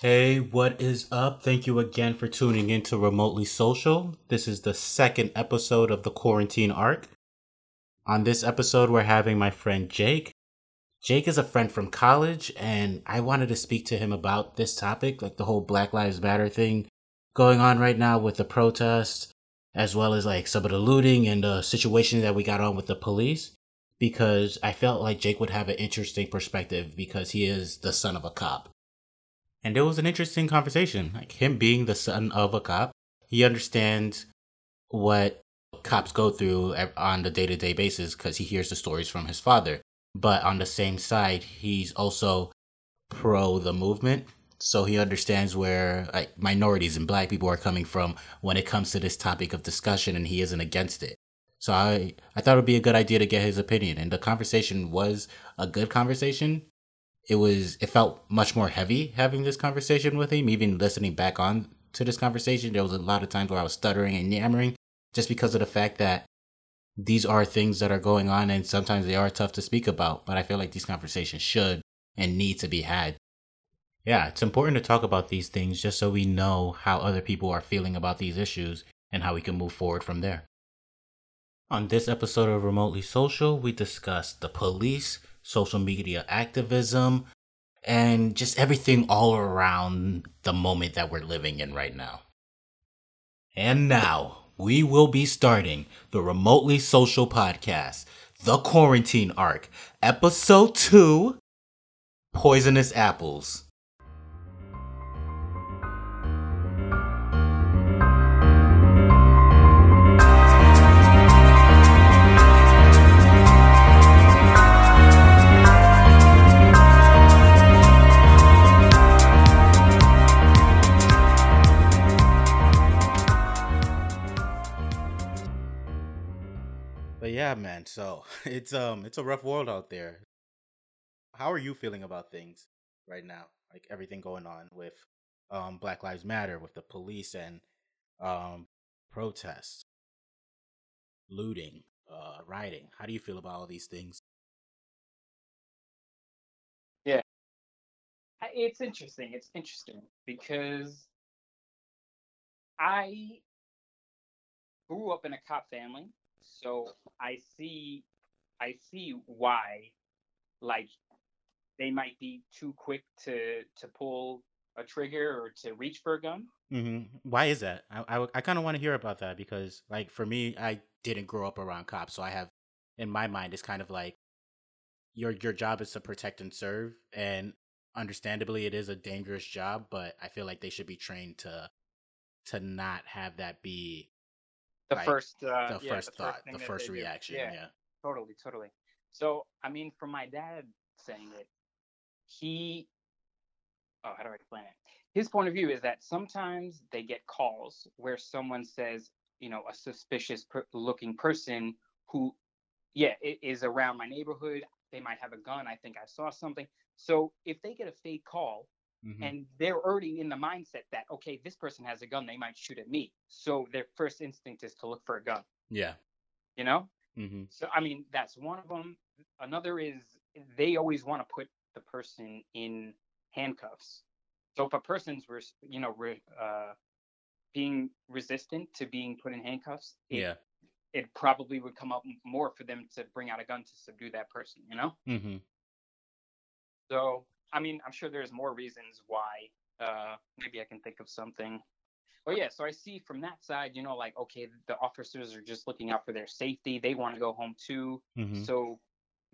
Hey, what is up? Thank you again for tuning in to Remotely Social. This is the second episode of the quarantine arc. On this episode, we're having my friend Jake. Jake is a friend from college, and I wanted to speak to him about this topic, like the whole Black Lives Matter thing going on right now with the protests, as well as like some of the looting and the situation that we got on with the police. Because I felt like Jake would have an interesting perspective because he is the son of a cop. And it was an interesting conversation. Like him being the son of a cop, he understands what cops go through on the day to day basis because he hears the stories from his father. But on the same side, he's also pro the movement. So he understands where like minorities and black people are coming from when it comes to this topic of discussion and he isn't against it. So I, I thought it would be a good idea to get his opinion. And the conversation was a good conversation it was it felt much more heavy having this conversation with him. Even listening back on to this conversation, there was a lot of times where I was stuttering and yammering just because of the fact that these are things that are going on and sometimes they are tough to speak about. But I feel like these conversations should and need to be had. Yeah, it's important to talk about these things just so we know how other people are feeling about these issues and how we can move forward from there. On this episode of Remotely Social, we discuss the police, social media activism, and just everything all around the moment that we're living in right now. And now, we will be starting the Remotely Social Podcast, The Quarantine Arc, Episode 2 Poisonous Apples. Yeah, man. So it's um it's a rough world out there. How are you feeling about things right now? Like everything going on with um Black Lives Matter, with the police and um protests, looting, uh rioting. How do you feel about all these things? Yeah. It's interesting. It's interesting because I grew up in a cop family so I see, I see why, like, they might be too quick to to pull a trigger or to reach for a gun. Mm-hmm. Why is that? I I, I kind of want to hear about that because, like, for me, I didn't grow up around cops, so I have, in my mind, it's kind of like your your job is to protect and serve, and understandably, it is a dangerous job, but I feel like they should be trained to to not have that be the first uh, the yeah, first the thought first the first reaction yeah, yeah, totally totally. So i mean from my dad saying it he oh how do i explain it? His point of view is that sometimes they get calls where someone says you know a suspicious per- looking person who yeah is around my neighborhood they might have a gun i think i saw something. So if they get a fake call Mm-hmm. And they're already in the mindset that, okay, this person has a gun, they might shoot at me. So their first instinct is to look for a gun. Yeah. You know? Mm-hmm. So, I mean, that's one of them. Another is they always want to put the person in handcuffs. So if a person's, you know, re, uh, being resistant to being put in handcuffs, it, yeah, it probably would come up more for them to bring out a gun to subdue that person. You know. Mm-hmm. So I mean, I'm sure there's more reasons why. Uh, maybe I can think of something. But yeah, so I see from that side, you know, like okay, the officers are just looking out for their safety. They want to go home too, mm-hmm. so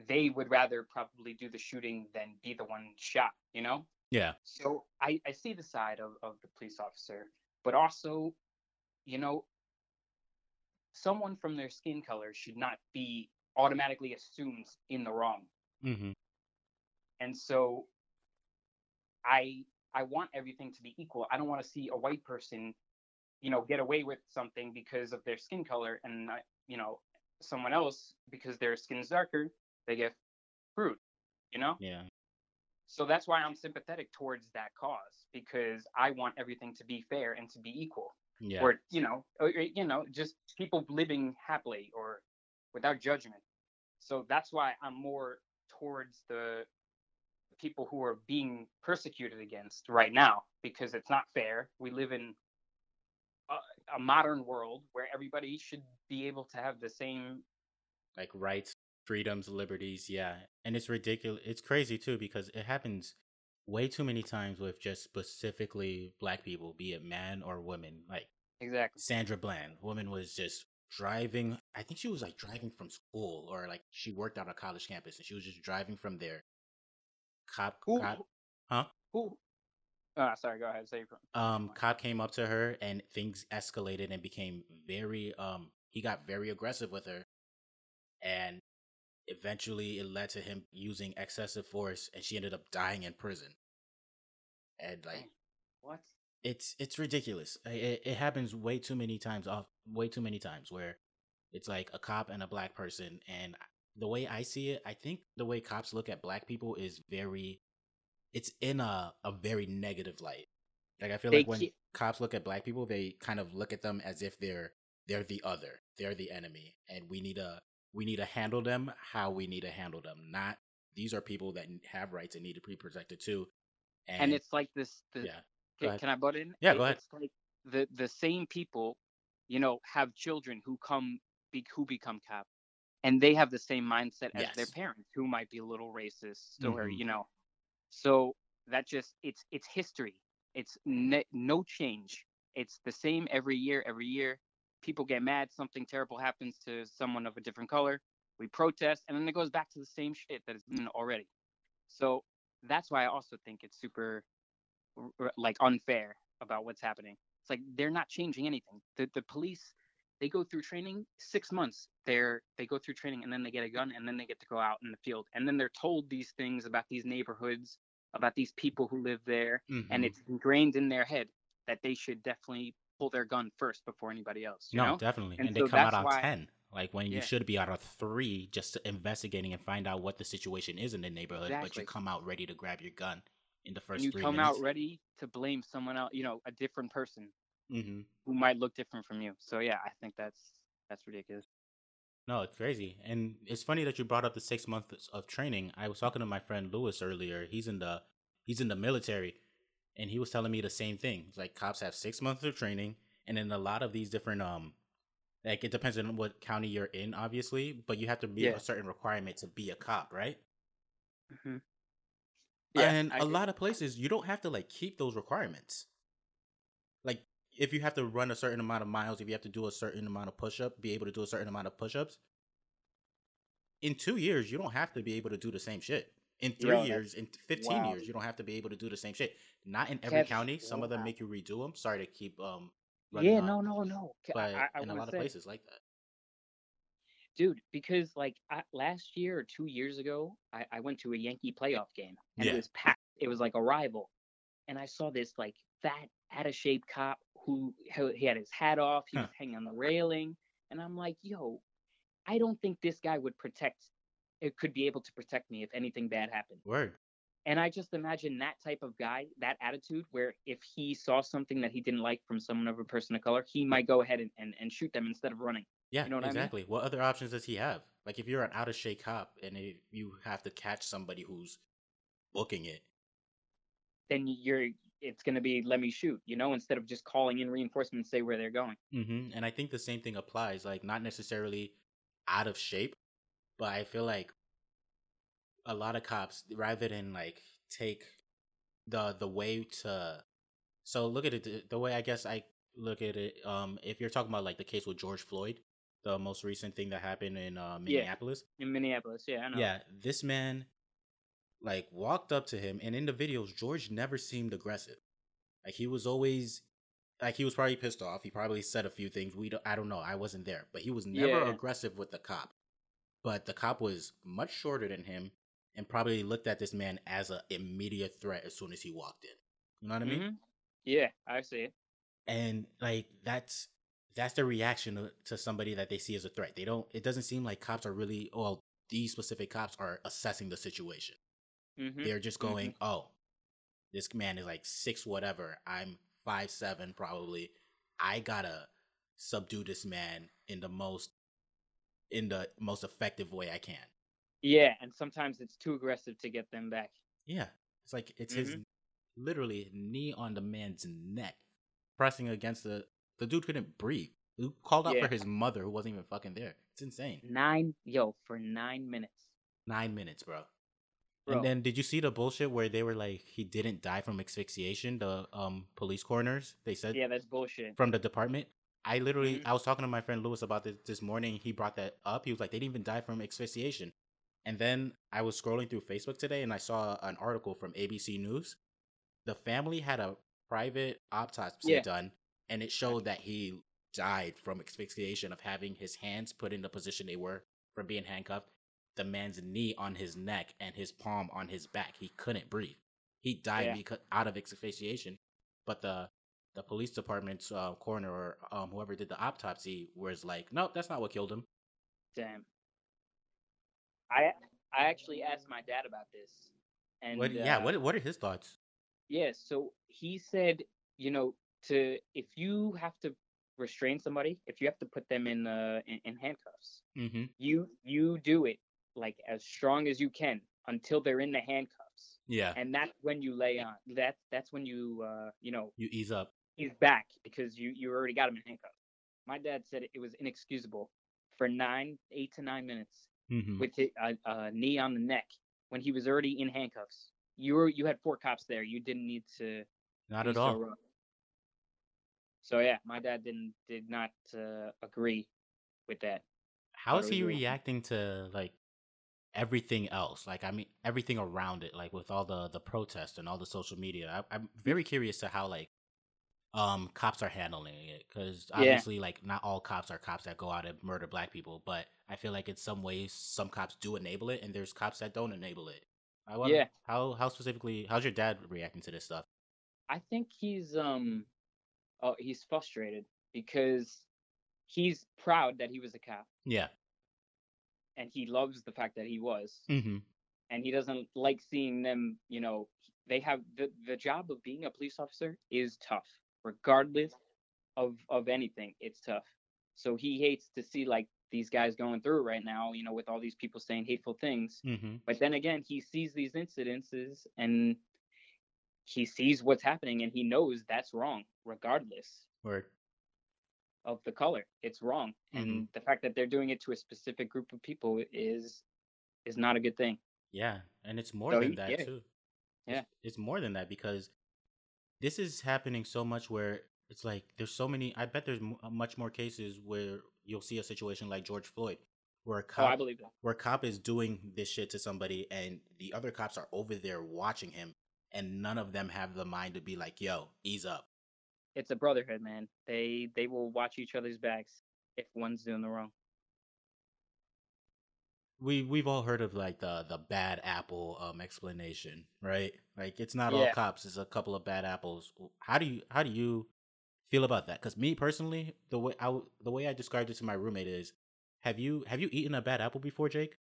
they would rather probably do the shooting than be the one shot. You know? Yeah. So I I see the side of of the police officer, but also, you know, someone from their skin color should not be automatically assumed in the wrong. Mm-hmm. And so I I want everything to be equal. I don't want to see a white person, you know, get away with something because of their skin color, and you know, someone else because their skin is darker, they get screwed. You know. Yeah. So that's why I'm sympathetic towards that cause because I want everything to be fair and to be equal. Yeah. Or you know, or, you know, just people living happily or without judgment. So that's why I'm more towards the people who are being persecuted against right now because it's not fair. We live in a, a modern world where everybody should be able to have the same like rights, freedoms, liberties. Yeah, and it's ridiculous. It's crazy too because it happens way too many times with just specifically black people, be it man or woman. Like exactly Sandra Bland, woman was just driving. I think she was like driving from school or like she worked on a college campus and she was just driving from there. Cop, Who- cop, huh? who. Uh, sorry, go ahead. Say your. Um, cop came up to her and things escalated and became very. Um, he got very aggressive with her, and eventually it led to him using excessive force, and she ended up dying in prison. And like, what? it's it's ridiculous. It, it happens way too many times off way too many times where it's like a cop and a black person and the way I see it, I think the way cops look at black people is very it's in a a very negative light. Like I feel They like when ke- cops look at black people, they kind of look at them as if they're they're the other. They're the enemy and we need to we need to handle them how we need to handle them. Not these are people that have rights and need to be protected too. And, And it's like this. The, yeah. Can, can I butt in? Yeah, It- go ahead. It's like the the same people, you know, have children who come be, who become cop, and they have the same mindset as their parents, who might be a little racist or Mhm. you know. So that just it's it's history. It's ne- no change. It's the same every year. Every year, people get mad. Something terrible happens to someone of a different color. We protest, and then it goes back to the same shit that has been already. So that's why I also think it's super like unfair about what's happening. It's like they're not changing anything. The the police they go through training six months. They're they go through training and then they get a gun and then they get to go out in the field and then they're told these things about these neighborhoods, about these people who live there, and Mhm. it's ingrained in their head that they should definitely pull their gun first before anybody else. You no, know? definitely. And And, they so come out on 10. Like when you Yeah. should be out of three just investigating and find out what the situation is in the neighborhood, but you come out ready to grab your gun in the And first you three come minutes. out ready to blame someone else, you know, a different person hmm who might look different from you. So yeah, I think that's that's ridiculous. No, it's crazy. And it's funny that you brought up the six months of training. I was talking to my friend Lewis earlier. He's in the he's in the military and he was telling me the same thing. It's like cops have six months of training and in a lot of these different um like it depends on what county you're in, obviously, but you have to meet Yeah. a certain requirement to be a cop, right? hmm and a lot of places you don't have to like keep those requirements. If you have to run a certain amount of miles, if you have to do a certain amount of push up, be able to do a certain amount of push ups. In two years, you don't have to be able to do the same shit. In three that's- years, in fifteen wow. years, you don't have to be able to do the same shit. Not in every Kev, county. Some of them make you redo them. Sorry to keep um. Yeah, on, no, no, no. But I, I in a lot say, of places like that. dude, because like I, last year or two years ago, I, I went to a Yankee playoff game and Yeah. it was packed. It was like a rival, and I saw this like fat, out of shape cop who he had his hat off. He Huh. was hanging on the railing, and I'm like, yo, I don't think this guy would protect. It could be able to protect me if anything bad happened. Word. And I just imagine that type of guy, that attitude, where if he saw something that he didn't like from someone of a person of color, he might go ahead and, and, and shoot them instead of running. Yeah, You know what I mean? exactly. What other options does he have? Like, if you're an out of shape cop and you have to catch somebody who's booking it, Then you're, it's going to be let me shoot, you know, instead of just calling in reinforcements, say where they're going. hmm And I think the same thing applies. Like, not necessarily out of shape, but I feel like a lot of cops, rather than like take the the way to, so look at it the, the way I guess I look at it. Um, if you're talking about like the case with George Floyd, the most recent thing that happened in uh, Yeah. Minneapolis. In Minneapolis, yeah, I know. Yeah, this man like walked up to him and in the videos George never seemed aggressive. Like he was always like he was probably pissed off. He probably said a few things. We don't I don't know. I wasn't there, but he was never Yeah. aggressive with the cop. But the cop was much shorter than him and probably looked at this man as an immediate threat as soon as he walked in. You know what I mean? Mhm. Yeah, I see it. and like that's that's the reaction to- to somebody that they see as a threat they don't it doesn't seem like cops are really well these specific cops are assessing the situation hmm they're just going oh this man is like six whatever i'm five seven probably i gotta subdue this man in the most in the most effective way i can Yeah, and sometimes it's too aggressive to get them back. Yeah, it's like it's his literally knee on the man's neck, pressing against the the dude couldn't breathe. He called out Yeah. for his mother who wasn't even fucking there. It's insane. Nine, yo, for nine minutes. Nine minutes, bro. Bro. And then did you see the bullshit where they were like he didn't die from asphyxiation? The um police coroners they said Yeah, that's bullshit. from the department. I literally Mhm. I was talking to my friend Lewis about this this morning. He brought that up. He was like they didn't even die from asphyxiation. And then I was scrolling through Facebook today and I saw an article from ABC News. The family had a private autopsy Yeah. done and it showed that he died from asphyxiation of having his hands put in the position they were from being handcuffed, the man's knee on his neck and his palm on his back. He couldn't breathe. He died Yeah. because out of asphyxiation. But the the police department's uh, coroner or um, whoever did the autopsy was like, nope, that's not what killed him. Damn. I I actually asked my dad about this, and what, yeah, uh, what what are his thoughts? Yeah, so he said, you know, to if you have to restrain somebody, if you have to put them in uh in, in handcuffs, Mm-hmm. you you do it like as strong as you can until they're in the handcuffs, Yeah, and that's when you lay on. That's that's when you uh you know you ease up. he's back because you you already got him in handcuffs. My dad said it was inexcusable for nine eight to nine minutes Mm-hmm. with a, a, a knee on the neck when he was already in handcuffs. You were you had four cops there. You didn't need to Not at so all. rough. So yeah, my dad didn't did not uh, agree with that. How is he reacting to like everything else? Like, I mean, everything around it, like with all the the protests and all the social media. I, I'm very curious to how like um cops are handling it because Yeah. obviously like not all cops are cops that go out and murder black people but i feel like in some ways some cops do enable it and there's cops that don't enable it I wonder Yeah. how how specifically how's your dad reacting to this stuff I think he's um oh he's frustrated because he's proud that he was a cop yeah and he loves the fact that he was. Mm-hmm. And he doesn't like seeing them you know they have the the job of being a police officer is tough regardless of of anything it's tough. So he hates to see like these guys going through right now you know with all these people saying hateful things. Mm-hmm. But then again he sees these incidences and he sees what's happening and he knows that's wrong regardless. Or of the color it's wrong and Mhm. the fact that they're doing it to a specific group of people is is not a good thing Yeah, and it's more So than he- that yeah. too. Yeah. It's, it's more than that because this is happening so much where it's like there's so many. I bet there's m- uh, much more cases where you'll see a situation like George Floyd, where a oh i cop believe that where a cop is doing this shit to somebody and the other cops are over there watching him, and none of them have the mind to be like, "Yo, ease up." It's a brotherhood, man. They they will watch each other's backs if one's doing the wrong. we we've all heard of like the the bad apple um explanation, right? Like it's not all cops; it's a couple of bad apples. How do you how do you feel about that? Because me personally, the way I the way I described it to my roommate is, have you have you eaten a bad apple before, Jake?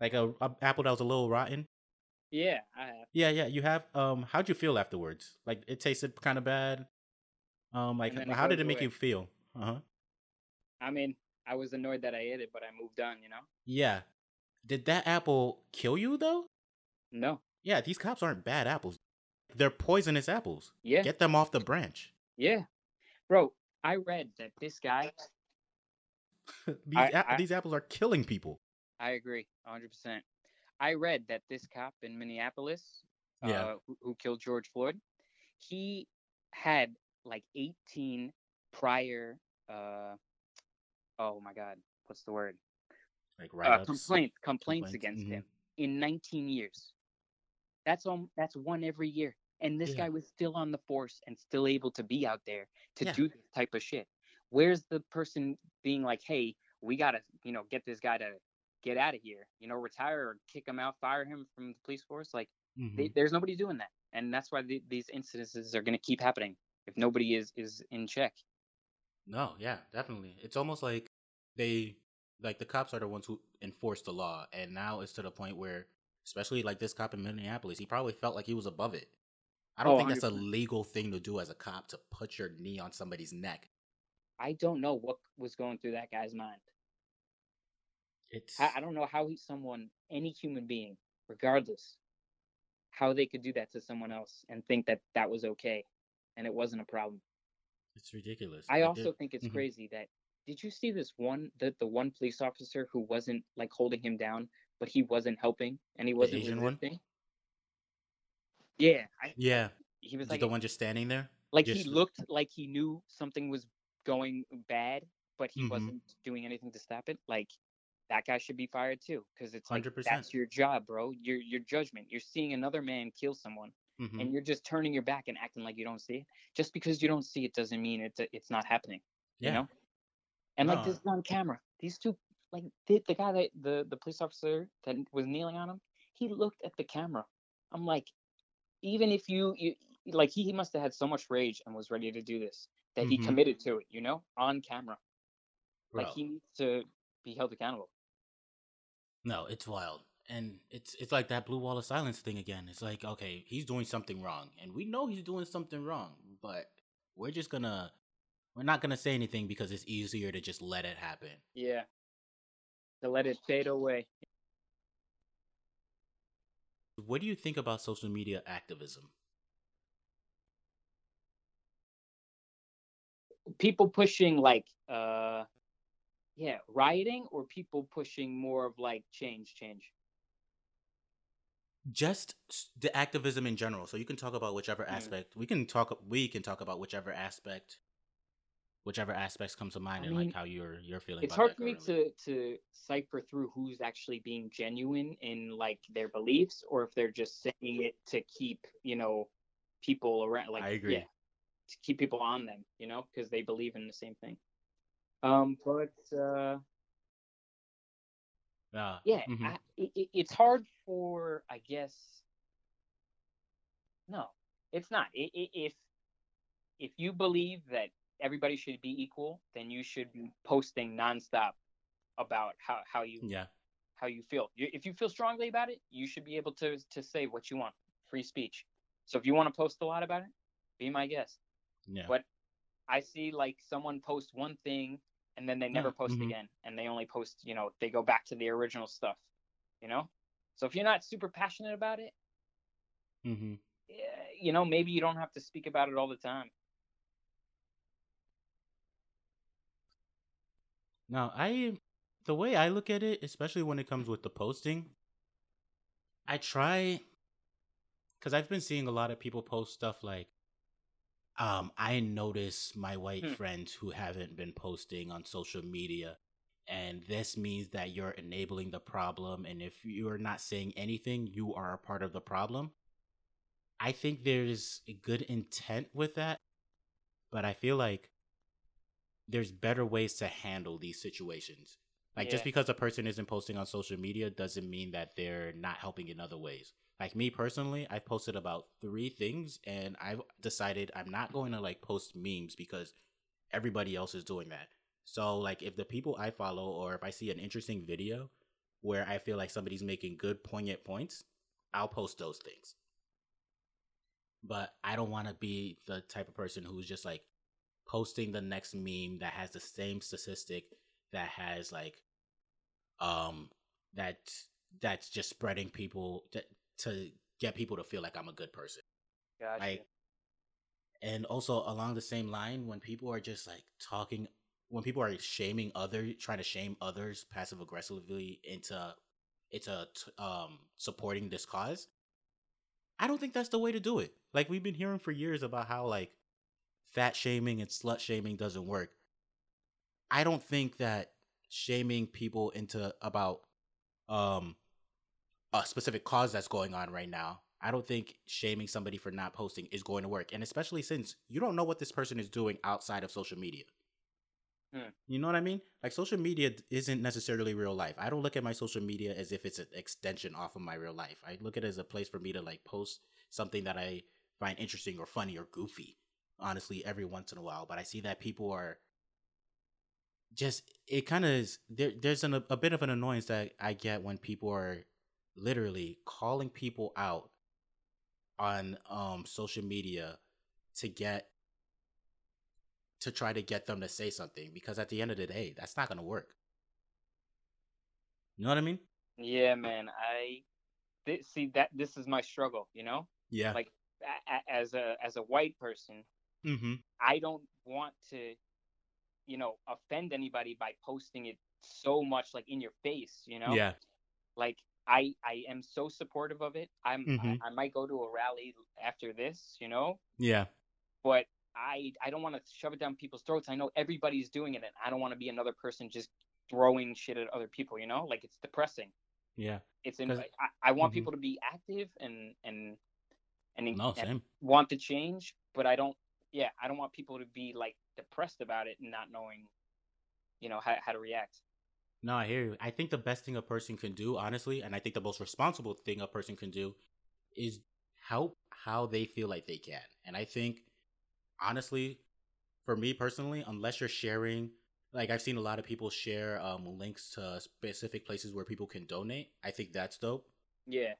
Like a, a apple that was a little rotten? Yeah, I have. Yeah, yeah, you have. Um, how'd you feel afterwards? Like it tasted kind of bad. Um, like And then it how did it make away. you feel? Uh huh. I mean, I was annoyed that I ate it, but I moved on. You know? Yeah. Did that apple kill you though? No. Yeah, these cops aren't bad apples. They're poisonous apples. Yeah. Get them off the branch. Yeah. Bro, I read that this guy. these, I- a- I- these apples are killing people. I agree, 100. percent I read that this cop in Minneapolis, Yeah. uh, who, who killed George Floyd, he had like 18 prior. uh Oh my God, what's the word? Like uh, complaints complaints against mhm. him in 19 years. That's um that's one every year. And this Yeah. guy was still on the force and still able to be out there to Yeah. do this type of shit. Where's the person being like, "Hey, we got to, you know, get this guy to get out of here. You know, retire or kick him out, fire him from the police force." Like Mhm. they, there's nobody doing that. And that's why the, these incidences are going to keep happening if nobody is is in check. No, yeah, definitely. It's almost like they like the cops are the ones who enforce the law, and now it's to the point where, especially like this cop in Minneapolis, he probably felt like he was above it. I don't Oh, think that's a 100%. legal thing to do as a cop to put your knee on somebody's neck. I don't know what was going through that guy's mind. It's I, I don't know how he's someone, any human being, regardless, how they could do that to someone else and think that that was okay and it wasn't a problem. It's ridiculous. I also think it's Mhm. crazy that did you see this one the the one police officer who wasn't like holding him down, but he wasn't helping and he wasn't Asian one? resisting? Yeah, I, yeah, he was like the one just standing there. like just- he looked like he knew something was going bad, but he Mhm. wasn't doing anything to stop it. Like that guy should be fired too, because it's like 100%. that's your job, bro. Your your judgment. You're seeing another man kill someone, Mhm. and you're just turning your back and acting like you don't see it. Just because you don't see it doesn't mean it's it's not happening. yeah, You know. And like this is on camera. These two, like the, the guy that the the police officer that was kneeling on him, he looked at the camera. I'm like, even if you, you like he, he must have had so much rage and was ready to do this that he Mhm. committed to it, you know, on camera. Like he needs to be held accountable. No, it's wild. And it's it's like that blue wall of silence thing again. It's like, okay, he's doing something wrong. And we know he's doing something wrong, but we're just gonna we're not gonna say anything because it's easier to just let it happen. Yeah. To let it fade away. What do you think about social media activism? People pushing like uh yeah, rioting or people pushing more of like change, change. Just the activism in general. So you can talk about whichever Mm. aspect. We can talk we can talk about whichever aspect whichever aspects come to mind I and mean, like how you're you're feeling it's hard for me to to cipher through who's actually being genuine in like their beliefs or if they're just saying it to keep you know people around like I agree. yeah to keep people on them you know because they believe in the same thing um but uh Yeah. yeah mhm. I, it, it- it's hard for i guess no it's not I- i- if if you believe that everybody should be equal then you should be posting nonstop about how how you yeah. how you feel. You, if you feel strongly about it, you should be able to to say what you want. Free speech. So if you want to post a lot about it, be my guest. Yeah. But I see like someone post one thing and then they never Yeah, post mhm. again, and they only post, you know, they go back to the original stuff. You know. So if you're not super passionate about it, Mhm. eh, you know, maybe you don't have to speak about it all the time. Now, I the way I look at it, especially when it comes with the posting, I try cuz I've been seeing a lot of people post stuff like um I notice my white Hmm. friends who haven't been posting on social media and this means that you're enabling the problem and if you're not saying anything, you are a part of the problem. I think there's a good intent with that, but I feel like there's better ways to handle these situations. Like just because a person isn't posting on social media doesn't mean that they're not helping in other ways. Like me personally, I've posted about three things and I've decided I'm not going to like post memes because everybody else is doing that. So like if the people I follow or if I see an interesting video where I feel like somebody's making good poignant points, I'll post those things. But I don't want to be the type of person who's just like posting the next meme that has the same statistic that has like um that that's just spreading people that, to get people to feel like I'm a good person. Gotcha. Like and also along the same line when people are just like talking when people are shaming other trying to shame others passive aggressively into into t- um supporting this cause i don't think that's the way to do it like we've been hearing for years about how like fat shaming and slut shaming doesn't work i don't think that shaming people into about um a specific cause that's going on right now i don't think shaming somebody for not posting is going to work and especially since you don't know what this person is doing outside of social media. Hmm. you know what i mean? Like social media isn't necessarily real life. I don't look at my social media as if it's an extension off of my real life. I look at it as a place for me to like post something that i find interesting or funny or goofy honestly every once in a while but i see that people are just it kind of is there, there's an, a bit of an annoyance that i get when people are literally calling people out on um social media to get to try to get them to say something because at the end of the day that's not going to work you know what i mean Yeah, man. I this, see that this is my struggle, you know? Yeah. Like a, a, as a as a white person, mm-hmm. I don't want to, you know, offend anybody by posting it so much like in your face, you know? Yeah. Like I I am so supportive of it. I'm Mhm. I, I might go to a rally after this, you know, Yeah. but I I don't want to shove it down people's throats. I know everybody's doing it, and I don't want to be another person just throwing shit at other people. You know, like it's depressing. Yeah. It's in, I, I want Mhm. people to be active and and and, No, and want to change, but I don't. Yeah, I don't want people to be like depressed about it and not knowing, you know, how how to react. No, I hear you. I think the best thing a person can do, honestly, and I think the most responsible thing a person can do is help how they feel like they can. And I think, honestly, for me personally, unless you're sharing, like I've seen a lot of people share um, links to specific places where people can donate. I think that's dope. Yeah,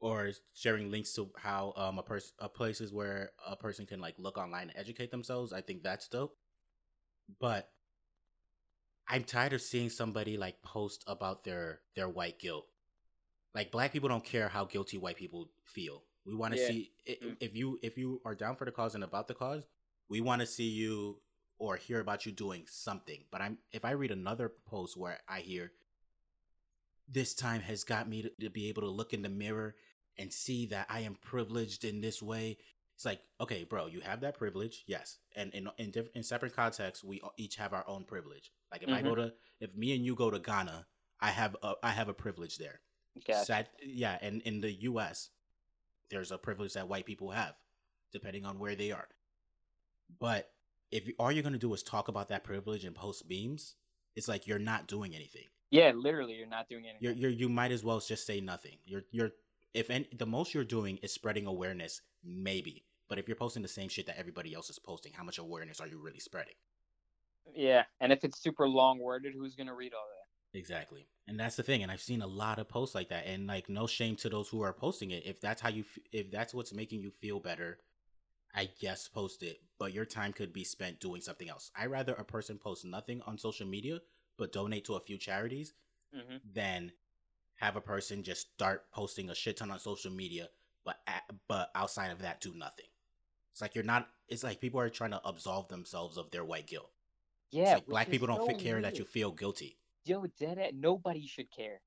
Or sharing links to how um, a person, uh, places where a person can like look online and educate themselves. I think that's dope. But I'm tired of seeing somebody like post about their their white guilt. Like black people don't care how guilty white people feel. We want to Yeah. see Mm. if you if you are down for the cause and about the cause, we want to see you or hear about you doing something. But I'm if I read another post where I hear this time has got me to, to be able to look in the mirror and see that I am privileged in this way. It's like, okay, bro, you have that privilege, yes, and in in different in separate contexts, we each have our own privilege. Like if I go mm-hmm. to, if me and you go to Ghana, I have a I have a privilege there. gotcha. Yeah, and in the U.S., there's a privilege that white people have, depending on where they are. But if you, all you're gonna do is talk about that privilege and post beams, it's like you're not doing anything Yeah, literally, you're not doing anything. you're, you're you might as well just say nothing. You're you're if any, the most you're doing is spreading awareness, maybe. But if you're posting the same shit that everybody else is posting, how much awareness are you really spreading? Yeah, and if it's super long worded, who's gonna read all that? Exactly, and that's the thing. And I've seen a lot of posts like that, and like no shame to those who are posting it. If that's how you, f- if that's what's making you feel better, I guess post it. But your time could be spent doing something else. I rather a person post nothing on social media but donate to a few charities hmm than have a person just start posting a shit ton on social media, but a but outside of that, do nothing. It's like you're not. It's like people are trying to absolve themselves of their white guilt. Yeah, it's like black people don't so care that you feel guilty. Yo, dead at nobody should care.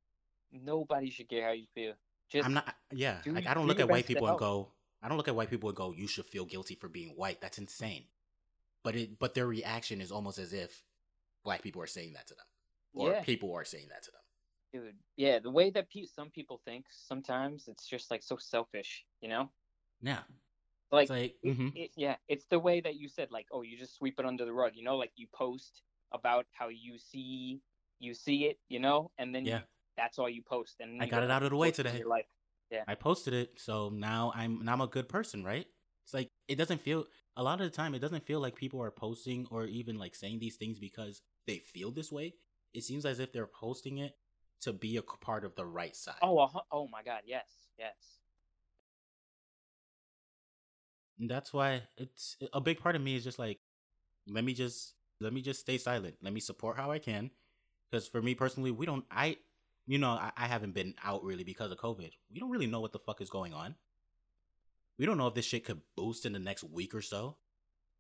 Nobody should care how you feel. Just I'm not. Yeah, do- like I don't do look at white people and go. I don't look at white people and go. You should feel guilty for being white. That's insane. But it. But their reaction is almost as if black people are saying that to them, or Yeah. people are saying that to them. Dude. Yeah, the way that pe- some people think sometimes it's just like so selfish, you know? Yeah, Like, it's like. it- mhm. it- yeah, it's the way that you said, like, oh, you just sweep it under the rug, you know? Like you post about how you see you see it, you know, and then Yeah. you, that's all you post. And I got go it out of the way today. Your life. I posted it, so now I'm now I'm a good person, right? It's like it doesn't feel a lot of the time it doesn't feel like people are posting or even like saying these things because they feel this way. It seems as if they're posting it to be a part of the right side. Oh, hu- oh my God, yes, yes. And that's why it's a big part of me is just like let me just let me just stay silent. Let me support how I can. Because for me personally, we don't I you know, I, I haven't been out really because of COVID. We don't really know what the fuck is going on. We don't know if this shit could boost in the next week or so.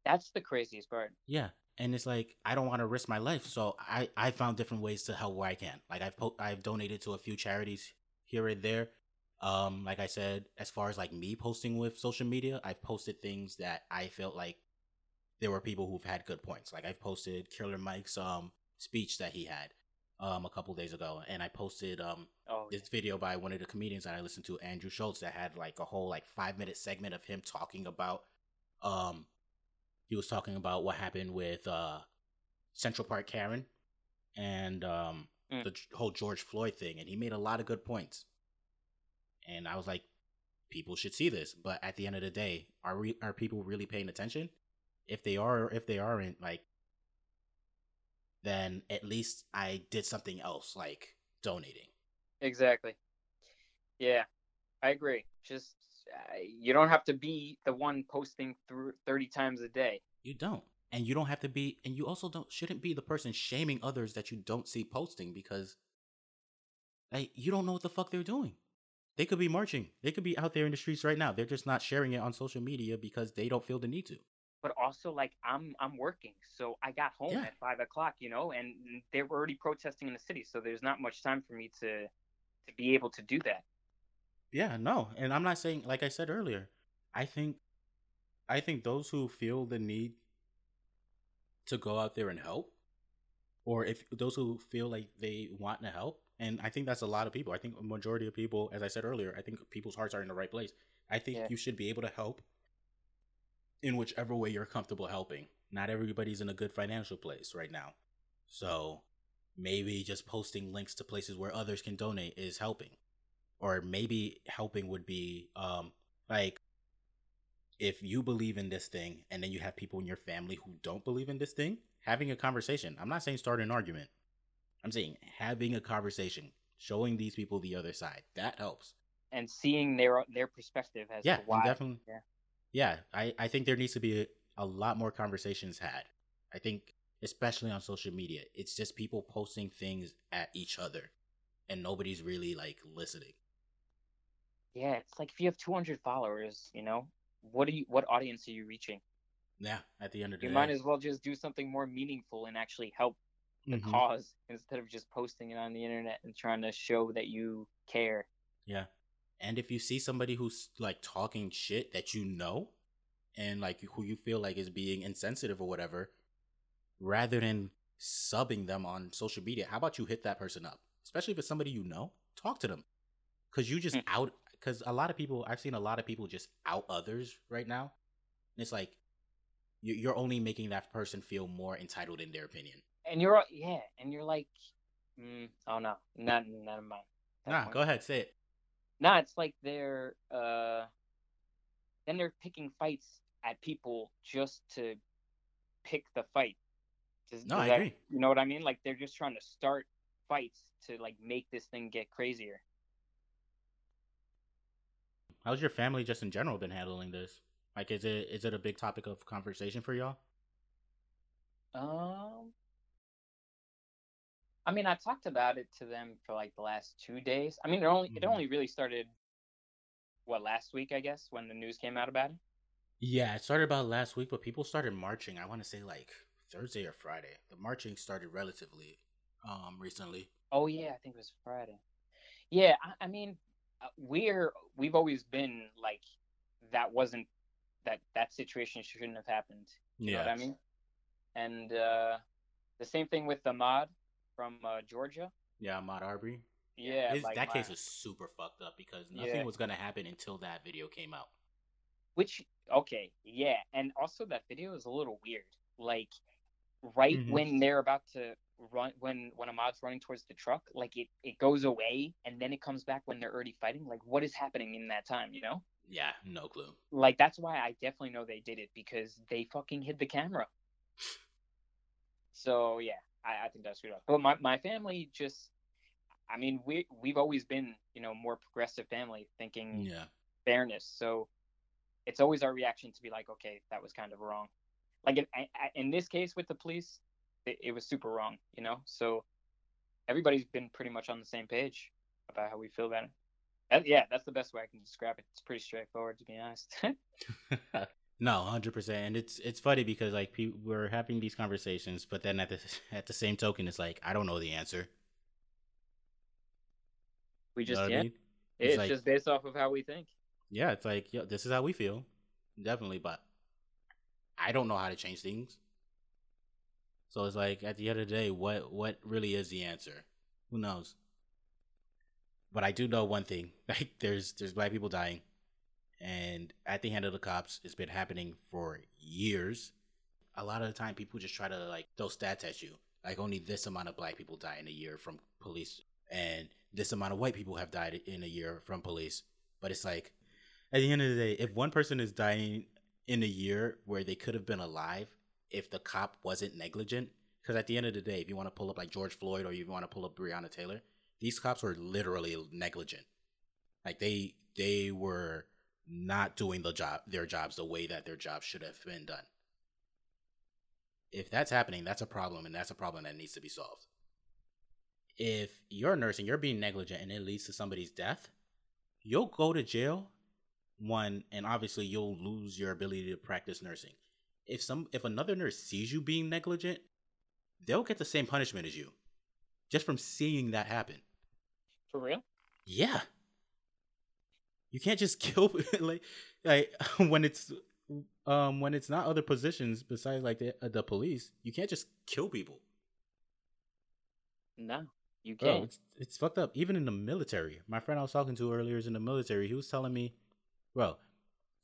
That's the craziest part. Yeah, and it's like I don't want to risk my life, so I I found different ways to help where I can. Like I've po- I've donated to a few charities here and there. Um, like I said, as far as like me posting with social media, I've posted things that I felt like there were people who've had good points. Like I've posted Killer Mike's um speech that he had um a couple days ago, and I posted um Oh, this video by one of the comedians that I listened to, Andrew Schulz, that had like a whole like five minute segment of him talking about um he was talking about what happened with uh Central Park Karen and um Mm. the whole George Floyd thing and he made a lot of good points. And I was like people should see this, but at the end of the day, are we are people really paying attention? If they are or if they aren't like then at least I did something else like donating. Exactly. Yeah, I agree. Just Uh, you don't have to be the one posting through thirty times a day. You don't. And you don't have to be and you also don't shouldn't be the person shaming others that you don't see posting because like you don't know what the fuck they're doing. They could be marching. They could be out there in the streets right now. They're just not sharing it on social media because they don't feel the need to. But also, like I'm I'm working, so I got home Yeah. at five o'clock, you know, and they were already protesting in the city, so there's not much time for me to to be able to do that. Yeah, no. And I'm not saying like I said earlier, I think I think those who feel the need to go out there and help or if those who feel like they want to help and I think that's a lot of people. I think a majority of people as I said earlier, I think people's hearts are in the right place. I think Yeah. you should be able to help in whichever way you're comfortable helping. Not everybody's in a good financial place right now. So maybe just posting links to places where others can donate is helping or maybe helping would be um like if you believe in this thing and then you have people in your family who don't believe in this thing having a conversation. I'm not saying start an argument. I'm saying having a conversation showing these people the other side. That helps. And seeing their their perspective as yeah to why. definitely Yeah. yeah i i think there needs to be a, a lot more conversations had. I think especially on social media it's just people posting things at each other and nobody's really like listening Yeah, it's like if you have 200 followers, you know, what are you what audience are you reaching? yeah at the end of the day. You might as well just do something more meaningful and actually help the Mhm. cause instead of just posting it on the internet and trying to show that you care. Yeah. And if you see somebody who's like talking shit that you know and like who you feel like is being insensitive or whatever, rather than subbing them on social media, how about you hit that person up? Especially if it's somebody you know, talk to them. Cause you just Hmm. out, cause a lot of people, I've seen a lot of people just out others right now. And it's like, you- you're only making that person feel more entitled in their opinion. And you're yeah, and you're like, mm, oh no, not of mine. Nah, point. go ahead, say it. Nah, it's like they're uh, then they're picking fights at people just to pick the fight. Does, No, does I that- agree. You know what I mean? Like they're just trying to start fights to like make this thing get crazier. How's your family just in general been handling this? Like, is it is it a big topic of conversation for y'all? Um, I mean, I talked about it to them for like the last two days. I mean, it only it Mhm. only really started what last week, I guess, when the news came out about it. Yeah, it started about last week, but people started marching. I want to say like Thursday or Friday. The marching started relatively um recently. Oh yeah, I think it was Friday. Yeah, I, I mean, we're we've always been like that wasn't that that situation shouldn't have happened. You know what I mean? And uh, the same thing with Ahmaud from uh, Georgia. Yeah, Ahmaud Arbery. Yeah, His- like that my- case is super fucked up because nothing Yeah. was gonna happen until that video came out. Which okay, yeah, and also that video is a little weird. Like right Mhm. when they're about to run, when when Ahmaud's running towards the truck, like it it goes away and then it comes back when they're already fighting. Like what is happening in that time? You know? Yeah, no clue. Like that's why I definitely know they did it because they fucking hid the camera. So yeah, I, I think that's up. But my my family just, I mean, we we've always been you know more progressive family thinking Yeah, fairness. So it's always our reaction to be like, okay, that was kind of wrong. Like in, in this case with the police, it, it was super wrong, you know. So everybody's been pretty much on the same page about how we feel about it. That, yeah, that's the best way I can describe it. It's pretty straightforward, to be honest. no, hundred percent. And it's it's funny because like pe- we're having these conversations, but then at the at the same token, it's like I don't know the answer. we You just know what I yeah, mean? it's, like- just based off of how we think. Yeah, it's like yo, this is how we feel, definitely. But I don't know how to change things. So it's like at the end of the day, what what really is the answer? Who knows? But I do know one thing: like there's there's black people dying, and at the hand of the cops, it's been happening for years. A lot of the time, people just try to like throw stats at you, like only this amount of black people die in a year from police, and this amount of white people have died in a year from police. But it's like at the end of the day, if one person is dying in a year where they could have been alive if the cop wasn't negligent, because at the end of the day, if you want to pull up like George Floyd or you want to pull up Breonna Taylor, these cops were literally negligent. Like they they were not doing the job their jobs the way that their jobs should have been done. If that's happening, that's a problem, and that's a problem that needs to be solved. If you're nursing, you're being negligent and it leads to somebody's death, you'll go to jail one and obviously you'll lose your ability to practice nursing. If some if another nurse sees you being negligent, they'll get the same punishment as you. Just from seeing that happen. For real? Yeah. You can't just kill like like when it's um when it's not other positions besides like the uh, the police, you can't just kill people. No, you Bro, can't. it's it's fucked up. Even in the military, my friend I was talking to earlier is in the military. He was telling me, bro,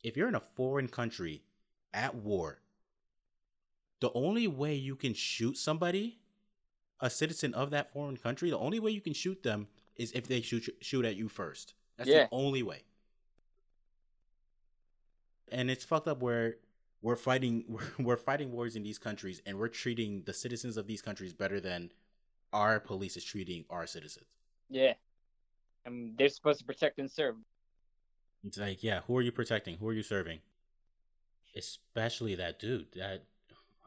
if you're in a foreign country at war, the only way you can shoot somebody, a citizen of that foreign country, the only way you can shoot them is if they shoot shoot at you first. That's Yeah. the only way. And it's fucked up where we're fighting we're, we're fighting wars in these countries and we're treating the citizens of these countries better than our police is treating our citizens. Yeah. And they're supposed to protect and serve. It's like, yeah, who are you protecting? Who are you serving? Especially that dude, that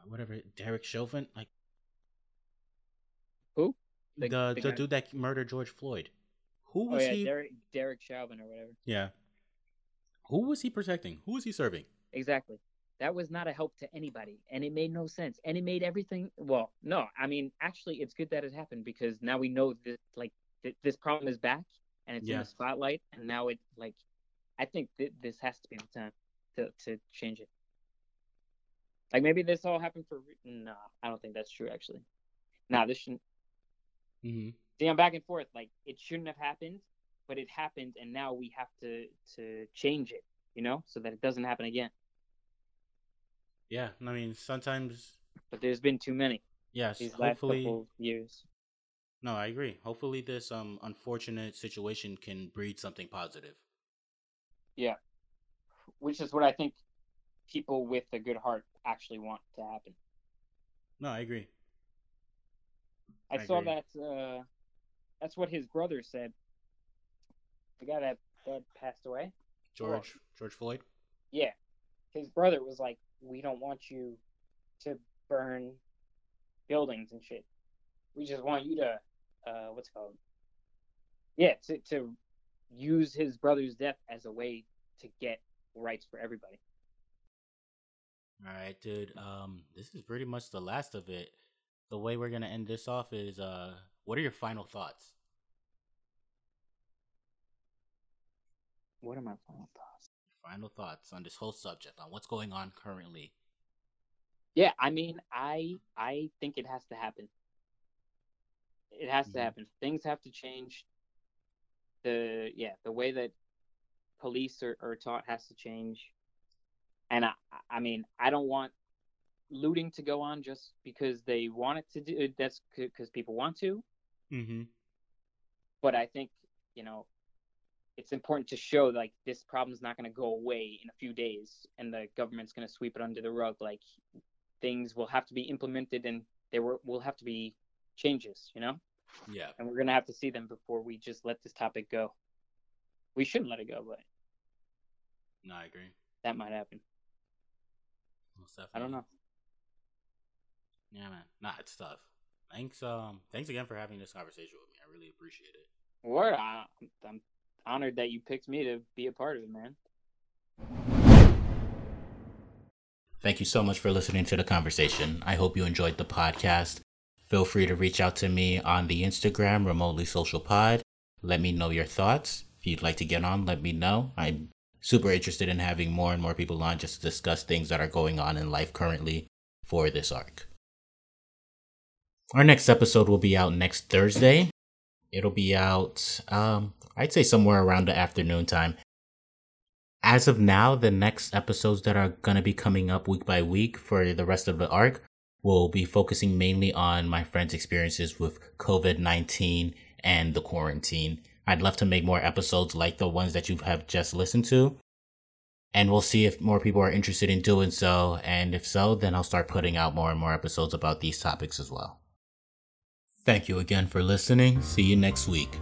whatever, Derek Chauvin, like Who? the The- the, dude that murdered George Floyd. Who Oh was yeah, he? Derek Derek Chauvin or whatever. Yeah. Who was he protecting? Who was he serving? Exactly. That was not a help to anybody, and it made no sense, and it made everything. Well, no, I mean, actually, it's good that it happened because now we know that like th- this problem is back and it's in the spotlight, and now it like, I think th- this has to be the time to to change it. Like maybe this all happened for re- no, I don't think that's true actually. Nah, this shouldn't. Mm-hmm. See, I'm back and forth. Like it shouldn't have happened, but it happened, and now we have to to change it, you know, so that it doesn't happen again. Yeah, I mean, sometimes, But there's been too many yes. these last Hopefully, couple years. no, I agree. Hopefully, this um unfortunate situation can breed something positive. Yeah, which is what I think people with a good heart actually want to happen. No, I agree. I, I saw agree. that. Uh, that's what his brother said. The guy that that passed away. George George Floyd. Yeah, his brother was like, "We don't want you to burn buildings and shit. We just want you to, uh, what's it called? Yeah, to to use his brother's death as a way to get rights for everybody." All right, dude. Um, this is pretty much the last of it. The way we're gonna end this off is, uh, what are your final thoughts? What are my final thoughts? Final thoughts on this whole subject, on what's going on currently. Yeah, I mean, I I think it has to happen. It has Mhm. to happen. Things have to change. The yeah, the way that police are, are taught has to change. And I I mean, I don't want looting to go on just because they want it to do. That's because people want to. Mm-hmm. But I think you know, it's important to show like this problem's not going to go away in a few days, and the government's going to sweep it under the rug. Like things will have to be implemented, and there will, will have to be changes. You know, Yeah. and we're going to have to see them before we just let this topic go. We shouldn't let it go, but No, I agree. that might happen. Most I don't know. Yeah, man. Nah, it's tough. Thanks. Um, thanks again for having this conversation with me. I really appreciate it. Or I, I'm honored that you picked me to be a part of it, man. Thank you so much for listening to the conversation. I hope you enjoyed the podcast. Feel free to reach out to me on the Instagram, remotely social pod. Let me know your thoughts. If you'd like to get on, let me know. I'm super interested in having more and more people on just to discuss things that are going on in life currently for this arc. Our next episode will be out next Thursday. It'll be out, um, I'd say somewhere around the afternoon time. As of now, the next episodes that are going to be coming up week by week for the rest of the arc will be focusing mainly on my friend's experiences with COVID 19 and the quarantine. I'd love to make more episodes like the ones that you have just listened to. And we'll see if more people are interested in doing so. And if so, then I'll start putting out more and more episodes about these topics as well. Thank you again for listening. See you next week.